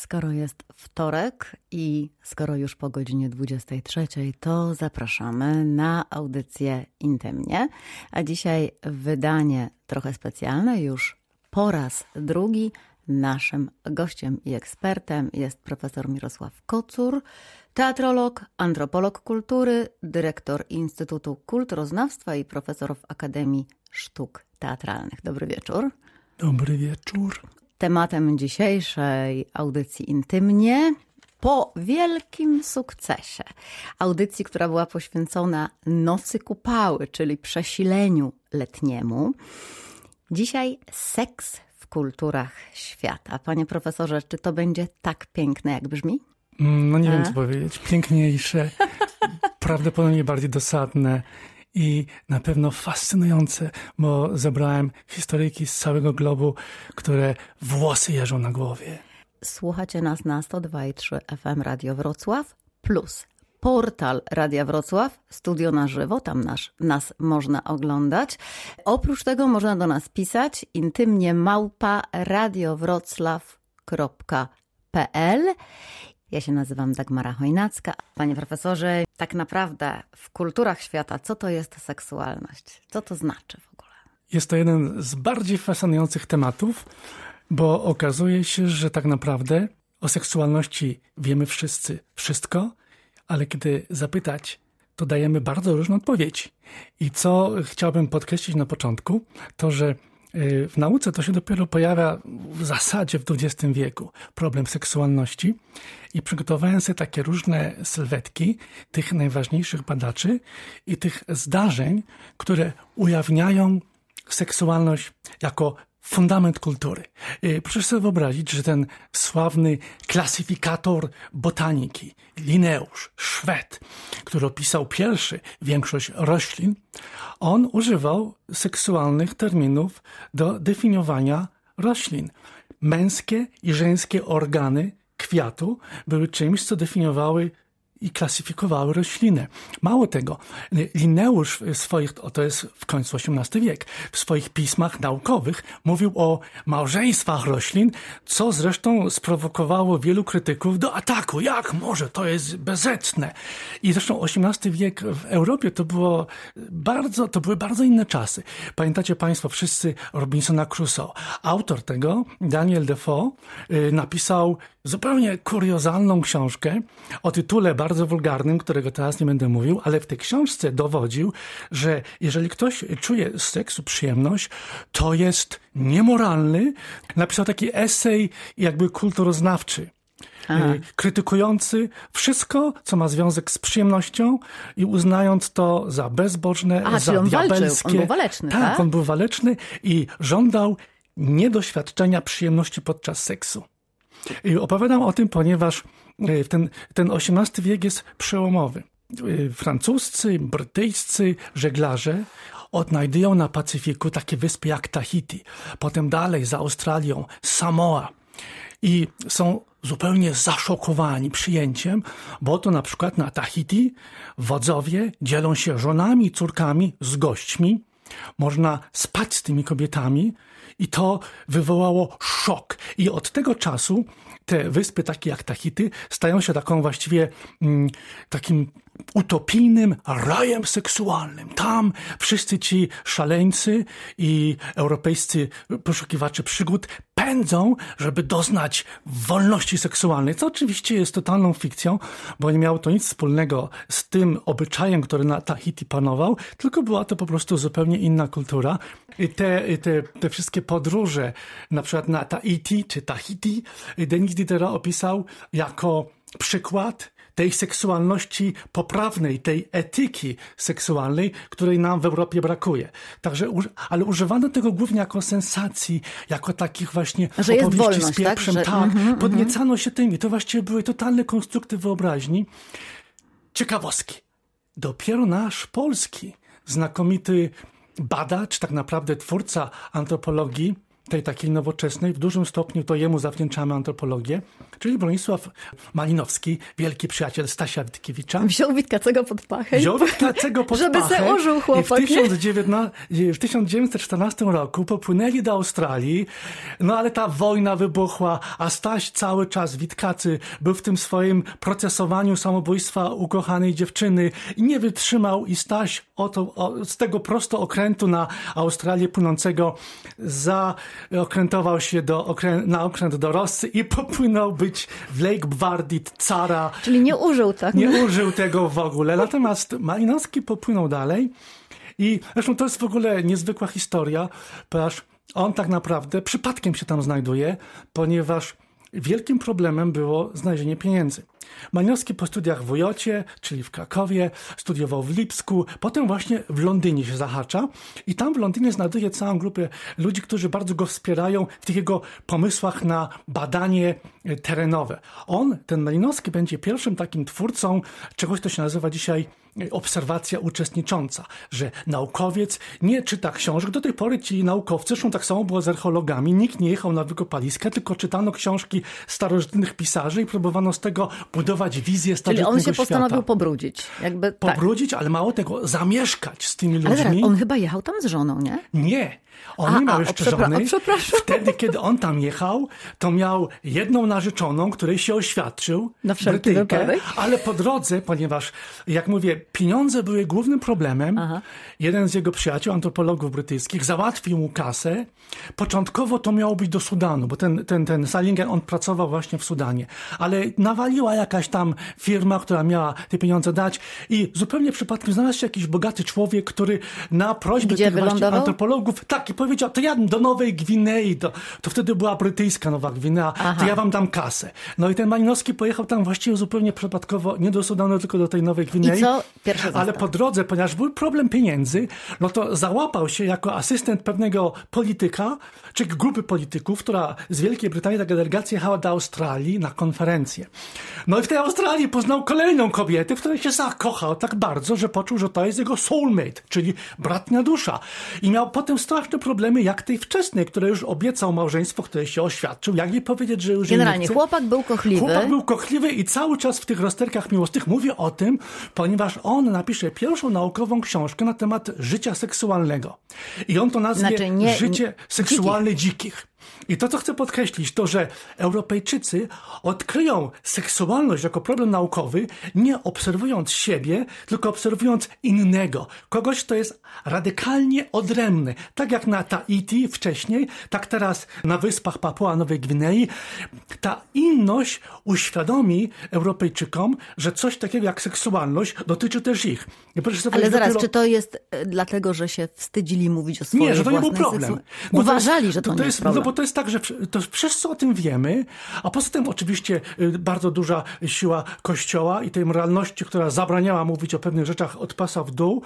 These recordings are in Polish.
Skoro jest wtorek i skoro już po godzinie 23, to zapraszamy na audycję Intymnie. A dzisiaj wydanie trochę specjalne, już po raz drugi. Naszym gościem i ekspertem jest profesor Mirosław Kocur, teatrolog, antropolog kultury, dyrektor Instytutu Kulturoznawstwa i profesor w Akademii Sztuk Teatralnych. Dobry wieczór. Dobry wieczór. Tematem dzisiejszej audycji intymnie po wielkim sukcesie audycji, która była poświęcona Nocy Kupały, czyli przesileniu letniemu. Dzisiaj seks w kulturach świata. Panie profesorze, czy to będzie tak piękne, jak brzmi? No nie A? wiem, co powiedzieć. Piękniejsze, prawdopodobnie bardziej dosadne i na pewno fascynujące, bo zebrałem historyjki z całego globu, które włosy jeżą na głowie. Słuchacie nas na 102,3 FM Radio Wrocław plus portal Radia Wrocław, studio na żywo, tam nas, nas można oglądać. Oprócz tego można do nas pisać intymnie małpa radiowroclaw.pl ja się nazywam Dagmara Chojnacka. Panie profesorze, tak naprawdę w kulturach świata, co to jest seksualność? Co to znaczy w ogóle? Jest to jeden z bardziej fascynujących tematów, bo okazuje się, że tak naprawdę o seksualności wiemy wszyscy wszystko, ale kiedy zapytać, to dajemy bardzo różne odpowiedzi. I co chciałbym podkreślić na początku, to że w nauce to się dopiero pojawia w zasadzie w XX wieku. Problem seksualności. I przygotowałem sobie takie różne sylwetki tych najważniejszych badaczy i tych zdarzeń, które ujawniają seksualność jako fundament kultury. Y, proszę sobie wyobrazić, że ten sławny klasyfikator botaniki, Linneusz, Szwed, który opisał pierwszy większość roślin, on używał seksualnych terminów do definiowania roślin. Męskie i żeńskie organy kwiatu były czymś, co definiowały i klasyfikowały rośliny. Mało tego, Linneusz w swoich, to jest w końcu XVIII wiek, w swoich pismach naukowych mówił o małżeństwach roślin, co zresztą sprowokowało wielu krytyków do ataku. Jak może? To jest bezetne. I zresztą XVIII wiek w Europie to było bardzo, to były bardzo inne czasy. Pamiętacie Państwo wszyscy Robinsona Crusoe. Autor tego, Daniel Defoe, y, napisał zupełnie kuriozalną książkę o tytule bardzo wulgarnym, którego teraz nie będę mówił, ale w tej książce dowodził, że jeżeli ktoś czuje z seksu przyjemność, to jest niemoralny. Napisał taki esej jakby kulturoznawczy. Aha. Y, krytykujący wszystko, co ma związek z przyjemnością i uznając to za bezbożne, Aha, za on diabelskie. Walczył. On był waleczny, tak, tak, on był waleczny i żądał niedoświadczenia przyjemności podczas seksu. I opowiadam o tym, ponieważ e, ten, ten XVIII wiek jest przełomowy. E, francuscy, brytyjscy żeglarze odnajdują na Pacyfiku takie wyspy jak Tahiti, potem dalej za Australią Samoa i są zupełnie zaszokowani przyjęciem, bo to na przykład na Tahiti wodzowie dzielą się żonami, córkami z gośćmi, można spać z tymi kobietami i to wywołało szok. I od tego czasu te wyspy takie jak Tahiti stają się taką właściwie mm, takim utopijnym rajem seksualnym. Tam wszyscy ci szaleńcy i europejscy poszukiwacze przygód pędzą, żeby doznać wolności seksualnej, co oczywiście jest totalną fikcją, bo nie miało to nic wspólnego z tym obyczajem, który na Tahiti panował, tylko była to po prostu zupełnie inna kultura. I te, te, te wszystkie podróże, na przykład na Tahiti czy Tahiti, Denis Diderot opisał jako przykład tej seksualności poprawnej, tej etyki seksualnej, której nam w Europie brakuje. Także, ale używano tego głównie jako sensacji, jako takich właśnie że opowieści wolność, z pieprzem. Tak, że... tak mm -hmm, podniecano się tymi. To właściwie były totalne konstrukty wyobraźni. Ciekawostki. Dopiero nasz polski, znakomity badacz, tak naprawdę twórca antropologii, tej takiej nowoczesnej, w dużym stopniu to jemu zawdzięczamy antropologię, czyli Bronisław Malinowski, wielki przyjaciel Stasia Witkiewicza. Wziął Witkacego pod pachę. Wziął Witkacego pod żeby pachę. se użył chłopak, I w, 19, w 1914 roku popłynęli do Australii, no ale ta wojna wybuchła, a Staś cały czas, Witkacy, był w tym swoim procesowaniu samobójstwa ukochanej dziewczyny i nie wytrzymał i Staś oto, o, z tego prosto okrętu na Australię płynącego zaokrętował się do, okrę, na okręt do Rossy i popłynął być w Lake Bwardit, Cara. Czyli nie użył tak? Nie użył tego w ogóle. Natomiast Malinowski popłynął dalej i zresztą to jest w ogóle niezwykła historia, ponieważ on tak naprawdę przypadkiem się tam znajduje, ponieważ wielkim problemem było znalezienie pieniędzy. Maniowski po studiach w Ujocie, czyli w Krakowie, studiował w Lipsku, potem właśnie w Londynie się zahacza i tam w Londynie znajduje całą grupę ludzi, którzy bardzo go wspierają w tych jego pomysłach na badanie e, terenowe. On, ten Malinowski, będzie pierwszym takim twórcą czegoś, co się nazywa dzisiaj e, obserwacja uczestnicząca, że naukowiec nie czyta książek. Do tej pory ci naukowcy, zresztą tak samo było z archeologami, nikt nie jechał na wykopaliska, tylko czytano książki starożytnych pisarzy i próbowano z tego budować wizję starożytnego Czyli on się postanowił świata. pobrudzić. Jakby, tak. Pobrudzić, ale mało tego, zamieszkać z tymi Ale ludźmi. on chyba jechał tam z żoną, nie? Nie. On A, nie miał a, jeszcze o, żony. o, przepraszam. Wtedy, kiedy on tam jechał, to miał jedną narzeczoną, której się oświadczył. Na Brytyjkę, wypadek. Ale po drodze, ponieważ, jak mówię, pieniądze były głównym problemem, Aha. jeden z jego przyjaciół, antropologów brytyjskich, załatwił mu kasę. Początkowo to miało być do Sudanu, bo ten, ten, ten Salinger, on pracował właśnie w Sudanie. Ale nawaliła jakaś tam firma, która miała te pieniądze dać i zupełnie przypadkiem znalazł się jakiś bogaty człowiek, który na prośbę Gdzie tych antropologów, tak, i powiedział, to ja do Nowej Gwinei, to, to wtedy była brytyjska Nowa Gwinea, Aha. to ja wam dam kasę. No i ten Malinowski pojechał tam właściwie zupełnie przypadkowo, nie do Sudanu, tylko do tej Nowej Gwinei. I co? Pierwszy Ale zestaw. po drodze, ponieważ był problem pieniędzy, no to załapał się jako asystent pewnego polityka, czy grupy polityków, która z Wielkiej Brytanii, taka delegacja jechała do Australii na konferencję. No i w tej Australii poznał kolejną kobietę, w której się zakochał tak bardzo, że poczuł, że to jest jego soulmate, czyli bratnia dusza. I miał potem straszne problemy, jak tej wczesnej, której już obiecał małżeństwo, które się oświadczył, jak jej powiedzieć, że już nie Generalnie chce. chłopak był kochliwy. Chłopak był kochliwy i cały czas w tych rozterkach miłosnych mówi o tym, ponieważ on napisze pierwszą naukową książkę na temat życia seksualnego. I on to nazwie Znaczy nie- Życie seksualne dzikich. I to, co chcę podkreślić, to, że Europejczycy odkryją seksualność jako problem naukowy, nie obserwując siebie, tylko obserwując innego. Kogoś, kto jest radykalnie odrębny. Tak jak na Tahiti wcześniej, tak teraz na wyspach Papua Nowej Gwinei. Ta inność uświadomi Europejczykom, że coś takiego jak seksualność dotyczy też ich. I proszę sobie Ale zaraz, dopiero- czy to jest e, dlatego, że się wstydzili mówić o swojej nie, że to nie był problem. seksu- to Uważali, że to, nie jest jest problem. No to jest tak, że to wszyscy o tym wiemy, a poza tym oczywiście y, bardzo duża siła Kościoła i tej moralności, która zabraniała mówić o pewnych rzeczach od pasa w dół,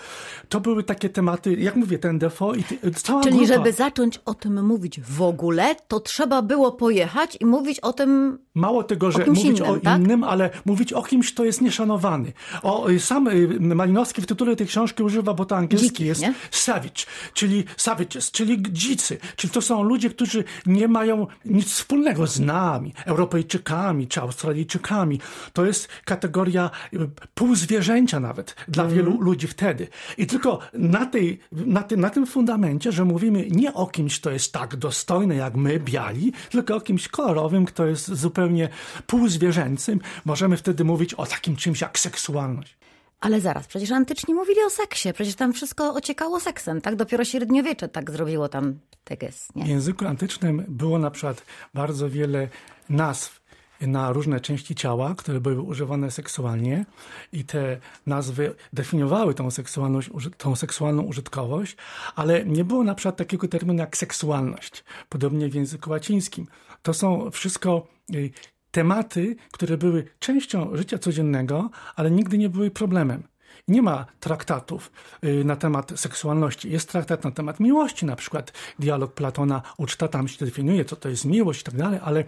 to były takie tematy, jak mówię, ten Defoe i ty, cała Czyli grupa. żeby zacząć o tym mówić w ogóle, to trzeba było pojechać i mówić o tym Mało tego, że kimś mówić innym, o tak? innym, ale mówić o kimś, kto jest nieszanowany. O, y, sam y, Malinowski w tytule tej książki używa, bo to angielski Dzikich, jest nie? savage, czyli savages, czyli dzicy. Czyli to są ludzie, którzy nie mają nic wspólnego z nami, Europejczykami czy Australijczykami. To jest kategoria y, półzwierzęcia nawet dla Mhm. wielu ludzi wtedy. I tylko na, tej, na, tym, na tym fundamencie, że mówimy nie o kimś, kto jest tak dostojny jak my, biali, tylko o kimś kolorowym, kto jest zupełnie półzwierzęcym, możemy wtedy mówić o takim czymś jak seksualność. Ale zaraz, przecież antyczni mówili o seksie, przecież tam wszystko ociekało seksem, tak? Dopiero średniowiecze tak zrobiło tam teges, W nie? języku antycznym było na przykład bardzo wiele nazw na różne części ciała, które były używane seksualnie i te nazwy definiowały tą, seksualność, tą seksualną użytkowość, ale nie było na przykład takiego terminu jak seksualność, podobnie w języku łacińskim. To są wszystko y, tematy, które były częścią życia codziennego, ale nigdy nie były problemem. Nie ma traktatów y, na temat seksualności. Jest traktat na temat miłości, na przykład dialog Platona, uczta, tam się definiuje, co to jest miłość i tak dalej, ale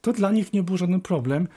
to dla nich nie był żaden problem.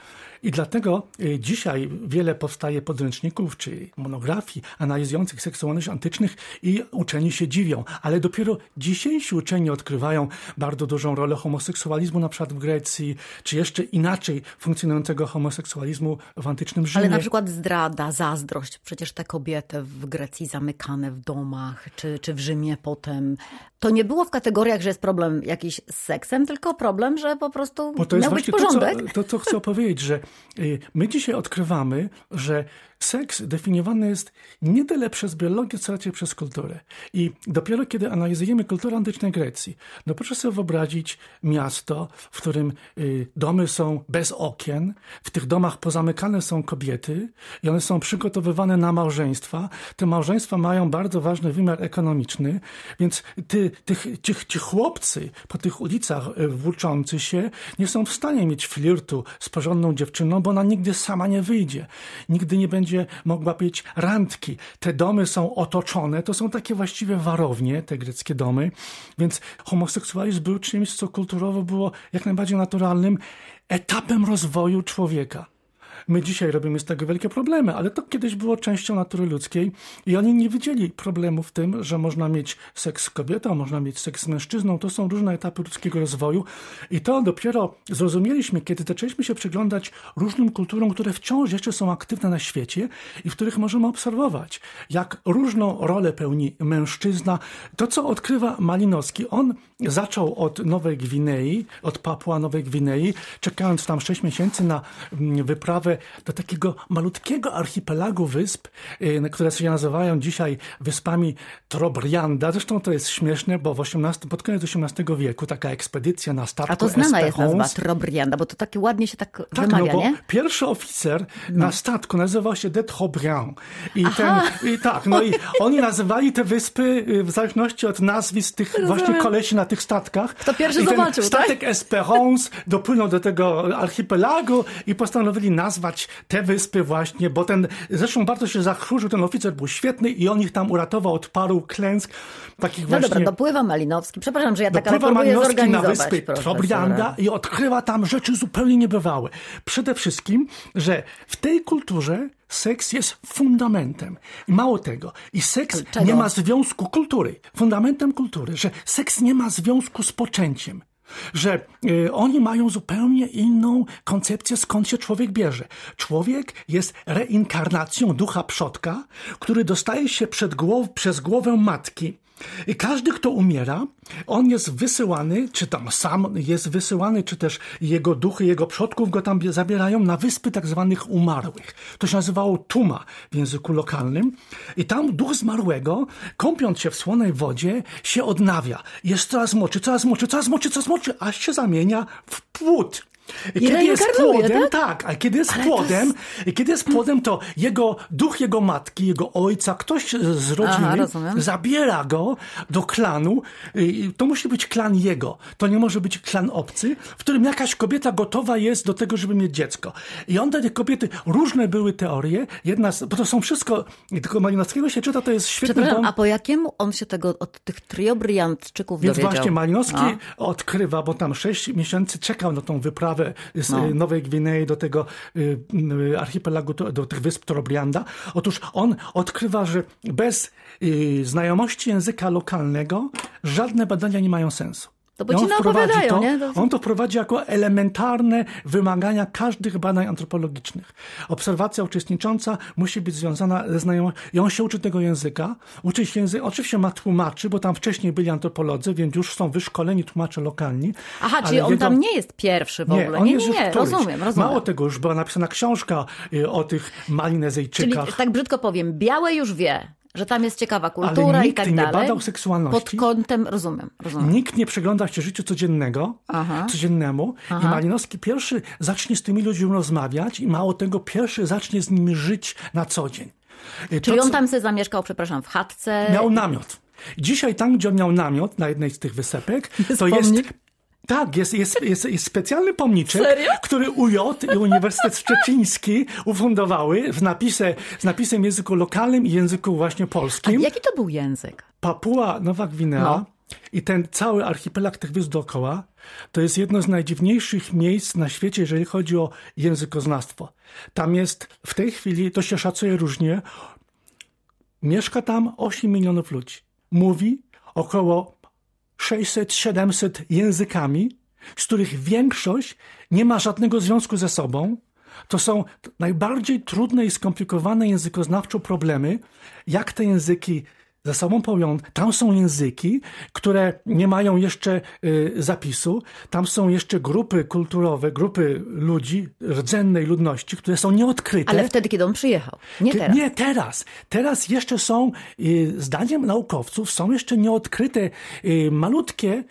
I dlatego y, dzisiaj wiele powstaje podręczników czy monografii analizujących seksualność antycznych i uczeni się dziwią. Ale dopiero dzisiejsi uczeni odkrywają bardzo dużą rolę homoseksualizmu na przykład w Grecji, czy jeszcze inaczej funkcjonującego homoseksualizmu w antycznym Rzymie. Ale na przykład zdrada, zazdrość. Przecież te kobiety w Grecji zamykane w domach, czy, czy w Rzymie potem. To nie było w kategoriach, że jest problem jakiś z seksem, tylko problem, że po prostu Bo to jest miał być właśnie porządek. To, co, to, co chcę powiedzieć, że y, my dzisiaj odkrywamy, że seks definiowany jest nie tyle przez biologię, co raczej przez kulturę. I dopiero kiedy analizujemy kulturę antycznej Grecji, no proszę sobie wyobrazić miasto, w którym y, domy są bez okien, w tych domach pozamykane są kobiety i one są przygotowywane na małżeństwa. Te małżeństwa mają bardzo ważny wymiar ekonomiczny, więc ty, tych, ci, ci chłopcy po tych ulicach y, włóczący się nie są w stanie mieć flirtu z porządną dziewczyną, bo ona nigdy sama nie wyjdzie. Nigdy nie będzie mogła mieć randki. Te domy są otoczone, to są takie właściwie warownie, te greckie domy, więc homoseksualizm był czymś, co kulturowo było jak najbardziej naturalnym etapem rozwoju człowieka. My dzisiaj robimy z tego wielkie problemy, ale to kiedyś było częścią natury ludzkiej i oni nie widzieli problemu w tym, że można mieć seks z kobietą, można mieć seks z mężczyzną. To są różne etapy ludzkiego rozwoju i to dopiero zrozumieliśmy, kiedy zaczęliśmy się przyglądać różnym kulturom, które wciąż jeszcze są aktywne na świecie i w których możemy obserwować, jak różną rolę pełni mężczyzna. To, co odkrywa Malinowski, on zaczął od Nowej Gwinei, od Papua Nowej Gwinei, czekając tam 6 miesięcy na mm, wyprawę do takiego malutkiego archipelagu wysp, y, które się nazywają dzisiaj wyspami Trobrianda. Zresztą to jest śmieszne, bo w 18, pod koniec XVIII wieku taka ekspedycja na statku A to znana jest nazwa Trobrianda, bo to takie ładnie się tak, tak, wymawia, no nie? pierwszy oficer na statku nazywał się de Trobriand. I ten, i tak, no i oni nazywali te wyspy y, w zależności od nazwisk tych właśnie kolesi na tych statkach. Kto pierwszy I zobaczył, tak? statek Esperance dopłynął do tego archipelagu i postanowili nazwać te wyspy właśnie, bo ten, zresztą bardzo się zachróżył, ten oficer był świetny i on ich tam uratował od paru klęsk takich No właśnie... dobra, dopływa Malinowski. Przepraszam, że ja tak ale Dopływa Malinowski na wyspy. Trobrianda i odkrywa tam rzeczy zupełnie niebywałe. Przede wszystkim, że w tej kulturze seks jest fundamentem. Mało tego. I seks Czego? nie ma związku kultury. Fundamentem kultury, że seks nie ma związku z poczęciem. Że y, oni mają zupełnie inną koncepcję, skąd się człowiek bierze. Człowiek jest reinkarnacją ducha przodka, który dostaje się głow, przez głowę matki. I każdy, kto umiera, on jest wysyłany, czy tam sam jest wysyłany, czy też jego duchy, jego przodków go tam zabierają na wyspy tak zwanych umarłych. To się nazywało Tuma w języku lokalnym. I tam duch zmarłego, kąpiąc się w słonej wodzie, się odnawia. Jest coraz młodszy, coraz młodszy, coraz młodszy, coraz młodszy, aż się zamienia w płód. I kiedy jest płodem, tak? tak, a kiedy jest Ale to płodem, jest- kiedy jest płodem, to jego duch jego matki, jego ojca, ktoś z rodziny Aha, zabiera go do klanu. y, To musi być klan jego. To nie może być klan obcy, w którym jakaś kobieta gotowa jest do tego, żeby mieć dziecko. I on do tej kobiety, różne były teorie. Jedna, z, bo to są wszystko, tylko Malinowskiego się czyta, to jest świetny dom. a po jakiemu on się tego od tych triobriantczyków Więc dowiedział? właśnie Malinowski No. odkrywa, bo tam sześć miesięcy czekał na tą wyprawę z No. y, Nowej Gwinei do tego y, y, archipelagu, do tych wysp Trobrianda. Otóż on odkrywa, że bez znajomości języka lokalnego żadne badania nie mają sensu. To bo I ci naopowiadają, to, nie? On to wprowadzi jako elementarne wymagania każdych badań antropologicznych. Obserwacja uczestnicząca musi być związana ze znajomością. I on się uczy tego języka. Uczy się języka. Oczywiście ma tłumaczy, bo tam wcześniej byli antropolodzy, więc już są wyszkoleni tłumacze lokalni. Aha, czyli on jego- tam nie jest pierwszy w ogóle. on Nie, jest nie, już nie, rozumiem, rozumiem. Mało tego, już była napisana książka y, o tych Czyli Malinezyjczykach. tak brzydko powiem, białe już wie, że tam jest ciekawa kultura Ale i nikt tak nie dalej. badał seksualności. Pod kątem, rozumiem, rozumiem. Nikt nie przygląda się życiu codziennego, Aha. codziennemu i Malinowski pierwszy zacznie z tymi ludźmi rozmawiać i mało tego, pierwszy zacznie z nimi żyć na co dzień. Y, Czyli to, on tam sobie zamieszkał, przepraszam, w chatce. Miał namiot. Dzisiaj tam, gdzie on miał namiot na jednej z tych wysepek, to jest pomnik? Tak, jest, jest, jest, jest specjalny pomniczek, Serio? który UJ i Uniwersytet Szczeciński ufundowały z, napisem, z napisem w języku lokalnym i języku właśnie A polskim. jaki to był język? Papua Nowa Gwinea No. i ten cały archipelag tych wysp dookoła to jest jedno z najdziwniejszych miejsc na świecie, jeżeli chodzi o językoznawstwo. Tam jest w tej chwili, to się szacuje różnie, mieszka tam 8 milionów ludzi. Mówi około 600-700 językami, z których większość nie ma żadnego związku ze sobą. To są najbardziej trudne i skomplikowane językoznawczo problemy, jak te języki ze sobą powiązać. Tam są języki, które nie mają jeszcze y, zapisu. Tam są jeszcze grupy kulturowe, grupy ludzi, rdzennej ludności, które są nieodkryte. Ale wtedy, kiedy on przyjechał. Nie Te- teraz. Nie teraz. Teraz jeszcze są, y, zdaniem naukowców, są jeszcze nieodkryte y, malutkie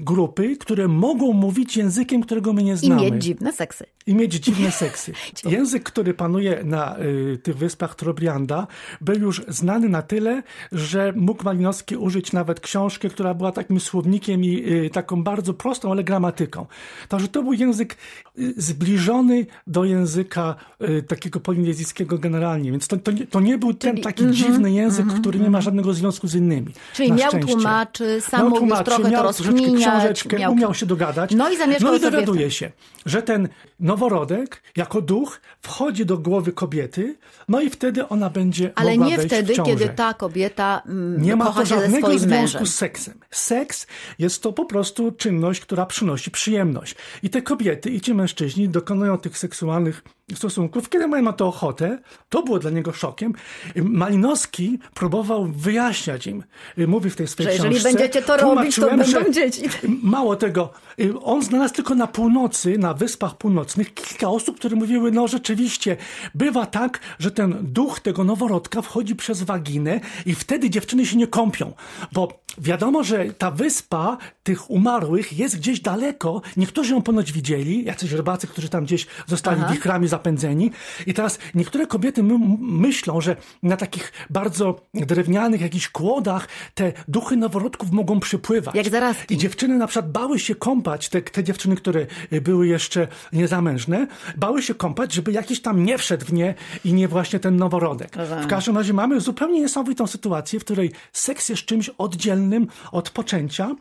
grupy, które mogą mówić językiem, którego my nie I znamy. mieć dziwne seksy. I mieć dziwne seksy. Język, który panuje na tych wyspach Trobrianda, był już znany na tyle, że mógł Malinowski użyć nawet książki, która była takim słownikiem i y, taką bardzo prostą, ale gramatyką. Także to był język y, zbliżony do języka y, takiego polinezyjskiego generalnie. Więc to, to, nie, to nie był ten taki dziwny język, który nie ma żadnego związku z innymi. mhm, Czyli miał szczęście. tłumaczy, sam Miał tłumaczy, trochę to miał troszeczkę rozkminiać. książeczkę, miał- umiał się dogadać. No i zamieszkał No i dowiaduje się, że ten noworodek jako duch wchodzi do głowy kobiety, no i wtedy ona będzie Ale nie wtedy, kiedy ta kobieta mm, Nie ma kocha to żadnego związku mężem. z seksem. Seks jest to po prostu czynność, która przynosi przyjemność. I te kobiety i ci mężczyźni dokonują tych seksualnych stosunków, kiedy mają na to ochotę. To było dla niego szokiem. Malinowski próbował wyjaśniać im, mówi w tej swojej Że jeżeli książce, będziecie to robić, to będą dzieci. Mało tego, y, on znalazł tylko na północy, na Wyspach Północnych, kilka osób, które mówiły, no rzeczywiście, bywa tak, że ten duch tego noworodka wchodzi przez waginę i wtedy dziewczyny się nie kąpią, bo wiadomo, że ta wyspa tych umarłych jest gdzieś daleko, niektórzy ją ponoć widzieli, jacyś rybacy, którzy tam gdzieś zostali Aha. wichrami zapędzeni i teraz niektóre kobiety my, myślą, że na takich bardzo drewnianych jakichś kłodach te duchy noworodków mogą przypływać. Jak zarazki. I dziewczyny na przykład bały się kąpać, te, te dziewczyny, które były jeszcze niezamężne, bały się kąpać, żeby jakiś tam nie wszedł w nie i nie właśnie ten noworodek. Rozumiem. W każdym razie mamy zupełnie niesamowitą sytuację, w której seks jest czymś oddzielnym od poczęcia,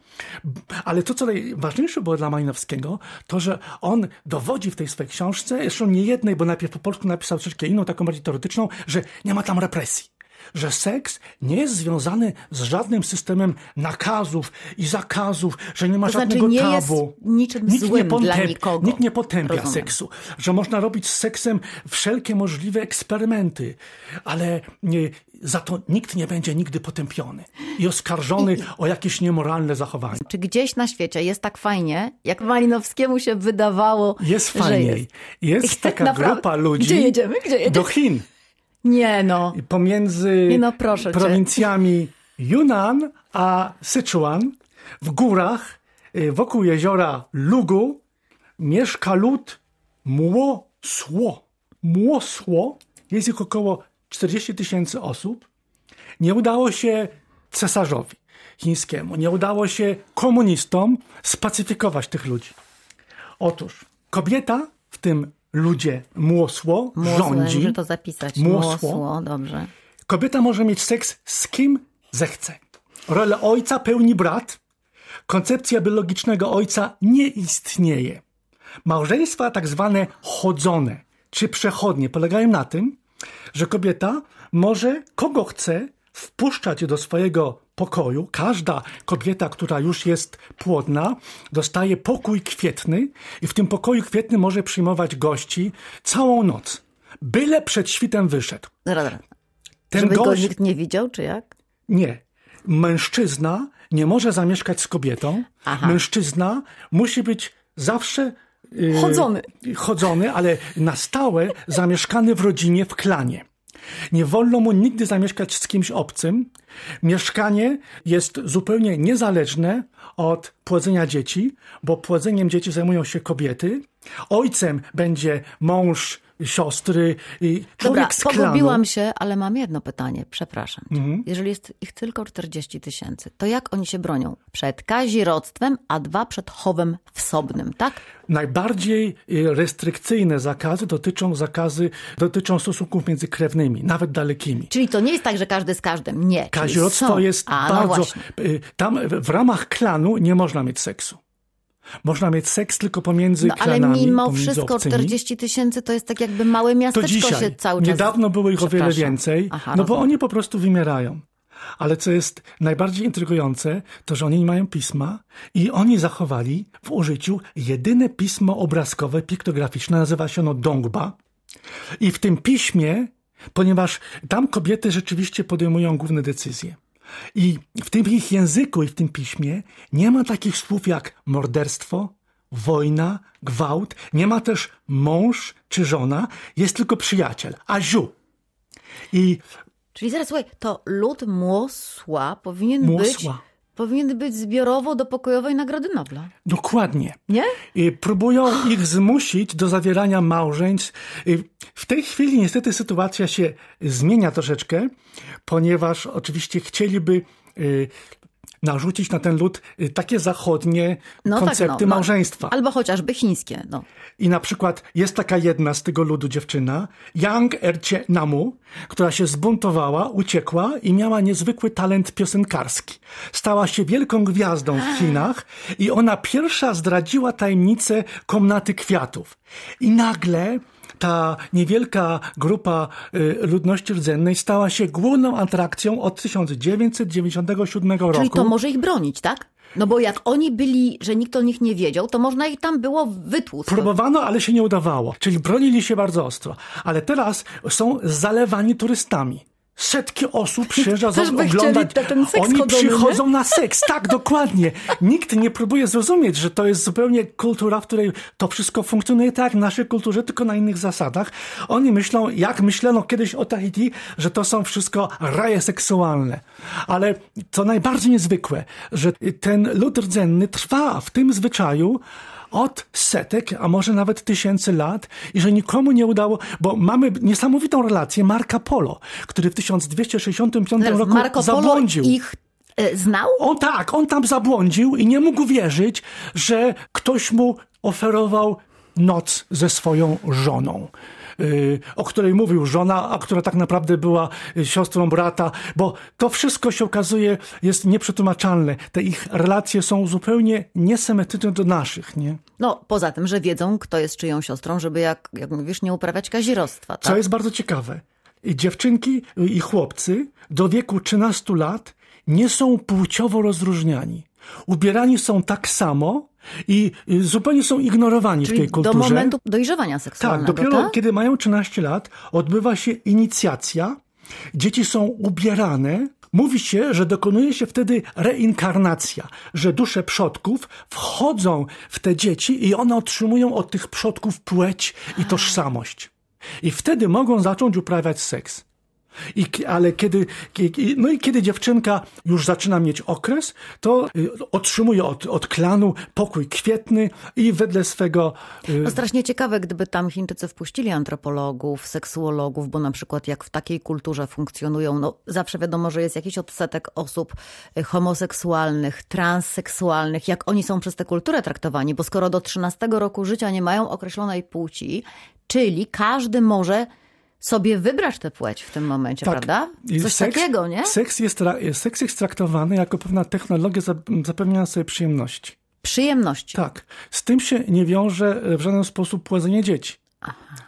ale to, co najważniejsze było dla Malinowskiego, to, że on dowodzi w tej swojej książce, zresztą nie bo najpierw po polsku napisał troszeczkę inną, taką bardziej teoretyczną, że nie ma tam represji że seks nie jest związany z żadnym systemem nakazów i zakazów, że nie ma To znaczy żadnego nie jest tabu. niczym nikt złym nie dla potęp- nikogo. Nikt nie potępia Rozumiem. seksu, że można robić z seksem wszelkie możliwe eksperymenty, ale nie, za to nikt nie będzie nigdy potępiony i oskarżony o jakieś niemoralne zachowanie. Czy gdzieś na świecie jest tak fajnie, jak Malinowskiemu się wydawało, Jest fajniej. jest? Jest, taka Naprawdę? grupa ludzi. Gdzie jedziemy? Gdzie jedziemy? Do Chin. Nie no. pomiędzy Nie no, prowincjami Yunnan a Sichuan w górach y, wokół jeziora Lugu mieszka lud Młosło. Młosło jest ich około 40 tysięcy osób. Nie udało się cesarzowi chińskiemu, nie udało się komunistom spacyfikować tych ludzi. Otóż kobieta w tym ludzie Młosło, Młosło, rządzi. muszę to zapisać. Młosło. Młosło, dobrze. Kobieta może mieć seks z kim zechce. Rolę ojca pełni brat. Koncepcja biologicznego ojca nie istnieje. Małżeństwa tak zwane chodzone czy przechodnie polegają na tym, że kobieta może kogo chce wpuszczać do swojego pokoju. Każda kobieta, która już jest płodna, dostaje pokój kwietny i w tym pokoju kwietnym może przyjmować gości całą noc. Byle przed świtem wyszedł. Ten Żeby go gość nikt nie widział, czy jak? nie. Mężczyzna nie może zamieszkać z kobietą. Aha. Mężczyzna musi być zawsze yy, Chodzony. chodzony, ale na stałe zamieszkany w rodzinie, w klanie. Nie wolno mu nigdy zamieszkać z kimś obcym. Mieszkanie jest zupełnie niezależne od płodzenia dzieci, bo płodzeniem dzieci zajmują się kobiety. Ojcem będzie mąż siostry. Dobra, Człowiek klanu. pogubiłam się, ale mam jedno pytanie, przepraszam. Mhm. Jeżeli jest ich tylko 40 tysięcy, to jak oni się bronią? Przed kazirodztwem, a dwa przed chowem wsobnym, tak? Najbardziej y, restrykcyjne zakazy dotyczą zakazy, dotyczą stosunków między krewnymi, nawet dalekimi. Czyli to nie jest tak, że każdy z każdym. Nie. Kazirodztwo są. jest a, No bardzo. y, Tam w ramach klanu nie można mieć seksu. Można mieć seks tylko pomiędzy No ale klanami. mimo wszystko obcymi. 40 tysięcy to jest tak jakby małe To miasteczko dzisiaj. się cały czas... Niedawno było ich o wiele więcej, Aha, no bo rozumiem. oni po prostu wymierają. Ale co jest najbardziej intrygujące, to że oni nie mają pisma i oni zachowali w użyciu jedyne pismo obrazkowe, piktograficzne, nazywa się ono Dongba. I w tym piśmie, ponieważ tam kobiety rzeczywiście podejmują główne decyzje. I w tym ich języku i w tym piśmie nie ma takich słów jak morderstwo, wojna, gwałt, nie ma też mąż czy żona, jest tylko przyjaciel, aziu. I Czyli zaraz, słuchaj, to lud Młosła powinien być... Powinien być zbiorowo do pokojowej Nagrody Nobla. dokładnie. Nie? I próbują ich zmusić do zawierania małżeństw. I W tej chwili niestety sytuacja się zmienia troszeczkę, ponieważ oczywiście chcieliby y, narzucić na ten lud y, takie zachodnie No koncepty tak, no, no. małżeństwa. Albo chociażby chińskie, no. I na przykład jest taka jedna z tego ludu dziewczyna, Yang Ercie Namu, która się zbuntowała, uciekła i miała niezwykły talent piosenkarski. Stała się wielką gwiazdą w Chinach i ona pierwsza zdradziła tajemnicę komnaty kwiatów. I nagle ta niewielka grupa y, ludności rdzennej stała się główną atrakcją od 1997 roku. Czyli to może ich bronić, tak? No bo jak oni byli, że nikt o nich nie wiedział, to można ich tam było wytłuc. Próbowano, ale się nie udawało. Czyli bronili się bardzo ostro. Ale teraz są zalewani turystami. Setki osób przyjeżdża Też by oglądać. ten seks Oni nie? przychodzą na seks, tak, dokładnie. Nikt nie próbuje zrozumieć, że to jest zupełnie kultura, w której to wszystko funkcjonuje tak jak w naszej kulturze, tylko na innych zasadach. Oni myślą, jak myślano kiedyś o Tahiti, że to są wszystko raje seksualne. Ale co najbardziej niezwykłe, że ten lud rdzenny trwa w tym zwyczaju, od setek, a może nawet tysięcy lat i że nikomu nie udało, bo mamy niesamowitą relację Marca Polo, który w 1265 Zaraz, roku Marco Polo zabłądził. ich e, znał? On tak, on tam zabłądził i nie mógł wierzyć, że ktoś mu oferował noc ze swoją żoną. Yy, O której mówił żona, a która tak naprawdę była y, siostrą brata, bo to wszystko się okazuje jest nieprzetłumaczalne. Te ich relacje są zupełnie niesymetryczne do naszych, nie? No, poza tym, że wiedzą, kto jest czyją siostrą, żeby, jak, jak mówisz, nie uprawiać kazirodztwa, Co tak? jest bardzo ciekawe. Dziewczynki i chłopcy do wieku 13 lat nie są płciowo rozróżniani. Ubierani są tak samo i y, zupełnie są ignorowani w Czyli tej do kulturze. momentu dojrzewania Tak, seksualnego, dopiero tak? kiedy mają 13 lat, odbywa się inicjacja. Dzieci są ubierane. Mówi się, że dokonuje się wtedy reinkarnacja, że dusze przodków wchodzą w te dzieci i one otrzymują od tych przodków płeć i tożsamość. I wtedy mogą zacząć uprawiać seks. I, ale kiedy, no i kiedy dziewczynka już zaczyna mieć okres, to y, otrzymuje od, od klanu pokój kwietny i wedle swego y, No strasznie ciekawe, gdyby tam Chińczycy wpuścili antropologów, seksuologów, bo na przykład jak w takiej kulturze funkcjonują, no zawsze wiadomo, że jest jakiś odsetek osób y, homoseksualnych, transseksualnych, jak oni są przez tę kulturę traktowani, bo skoro do 13 roku życia nie mają określonej płci, czyli każdy może sobie wybrać tę płeć w tym momencie, prawda? Tak. I Coś seks, takiego, nie? Seks jest, seks jest traktowany jako pewna technologia zap- zapewniania sobie przyjemności. Przyjemności. Tak. Z tym się nie wiąże w żaden sposób pładzenie dzieci.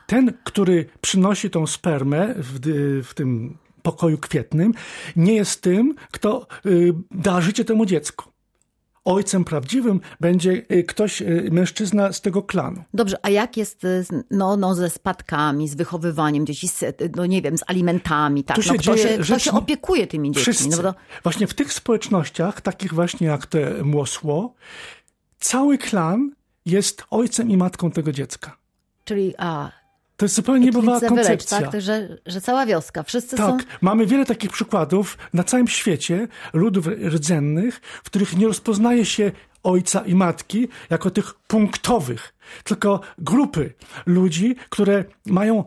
Ten, który przynosi tą spermę w, w tym pokoju kwietnym, nie jest tym, kto y, da życie temu dziecku. Ojcem prawdziwym będzie y, ktoś, y, mężczyzna z tego klanu. Dobrze, a jak jest y, no, no, ze spadkami, z wychowywaniem dzieci, z, no nie wiem, z alimentami, tak? Tu się no, kto, dzieje się, kto się opiekuje tymi dziećmi? Wszyscy. No, to, Właśnie w tych społecznościach, takich właśnie jak te Młosło, cały klan jest ojcem i matką tego dziecka. czyli, a, To jest zupełnie niebywała Kids Village, koncepcja. tak? Że, że cała wioska, wszyscy są... Tak, mamy wiele takich przykładów na całym świecie ludów rdzennych, w których nie rozpoznaje się ojca i matki jako tych punktowych, tylko grupy ludzi, które mają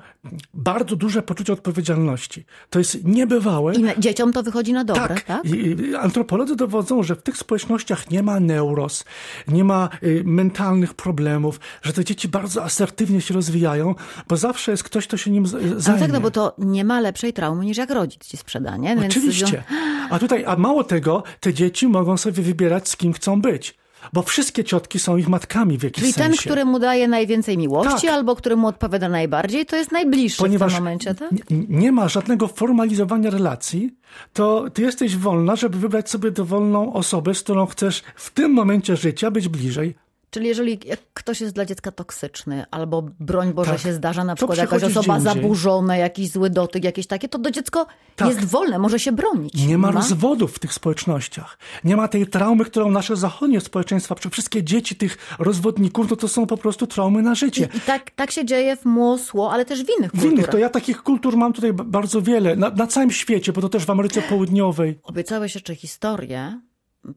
bardzo duże poczucie odpowiedzialności. To jest niebywałe. I na, dzieciom to wychodzi na dobre, tak? tak? I, antropolodzy dowodzą, że w tych społecznościach nie ma neuros, nie ma y, mentalnych problemów, że te dzieci bardzo asertywnie się rozwijają, bo zawsze jest ktoś, kto się nim zajmie. Ale tak, no bo to nie ma lepszej traumy niż jak rodzic ci sprzeda, nie? Więc Oczywiście. A tutaj, a mało tego, te dzieci mogą sobie wybierać, z kim chcą być. Bo wszystkie ciotki są ich matkami w jakimś Czyli sensie. ten, który mu daje najwięcej miłości, tak. albo który mu odpowiada najbardziej, to jest najbliższy Ponieważ w tym momencie, tak? Nie, nie ma żadnego formalizowania relacji, to ty jesteś wolna, żeby wybrać sobie dowolną osobę, z którą chcesz w tym momencie życia być bliżej. Czyli jeżeli ktoś jest dla dziecka toksyczny, albo broń Boże tak. się zdarza, na przykład jakaś osoba zaburzona, jakiś zły dotyk, jakieś takie, to do dziecko tak. jest wolne, może się bronić. Nie ma, ma rozwodów w tych społecznościach. Nie ma tej traumy, którą nasze zachodnie społeczeństwa, wszystkie dzieci tych rozwodników, no to są po prostu traumy na życie. I, i tak, tak się dzieje w Mosło, ale też w innych kulturach. W innych, to ja takich kultur mam tutaj bardzo wiele, na, na całym świecie, bo to też w Ameryce Południowej. Obiecałeś jeszcze historię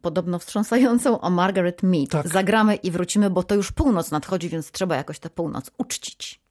podobno wstrząsającą o Margaret Mead. Tak. Zagramy i wrócimy, bo to już północ nadchodzi, więc trzeba jakoś tę północ uczcić.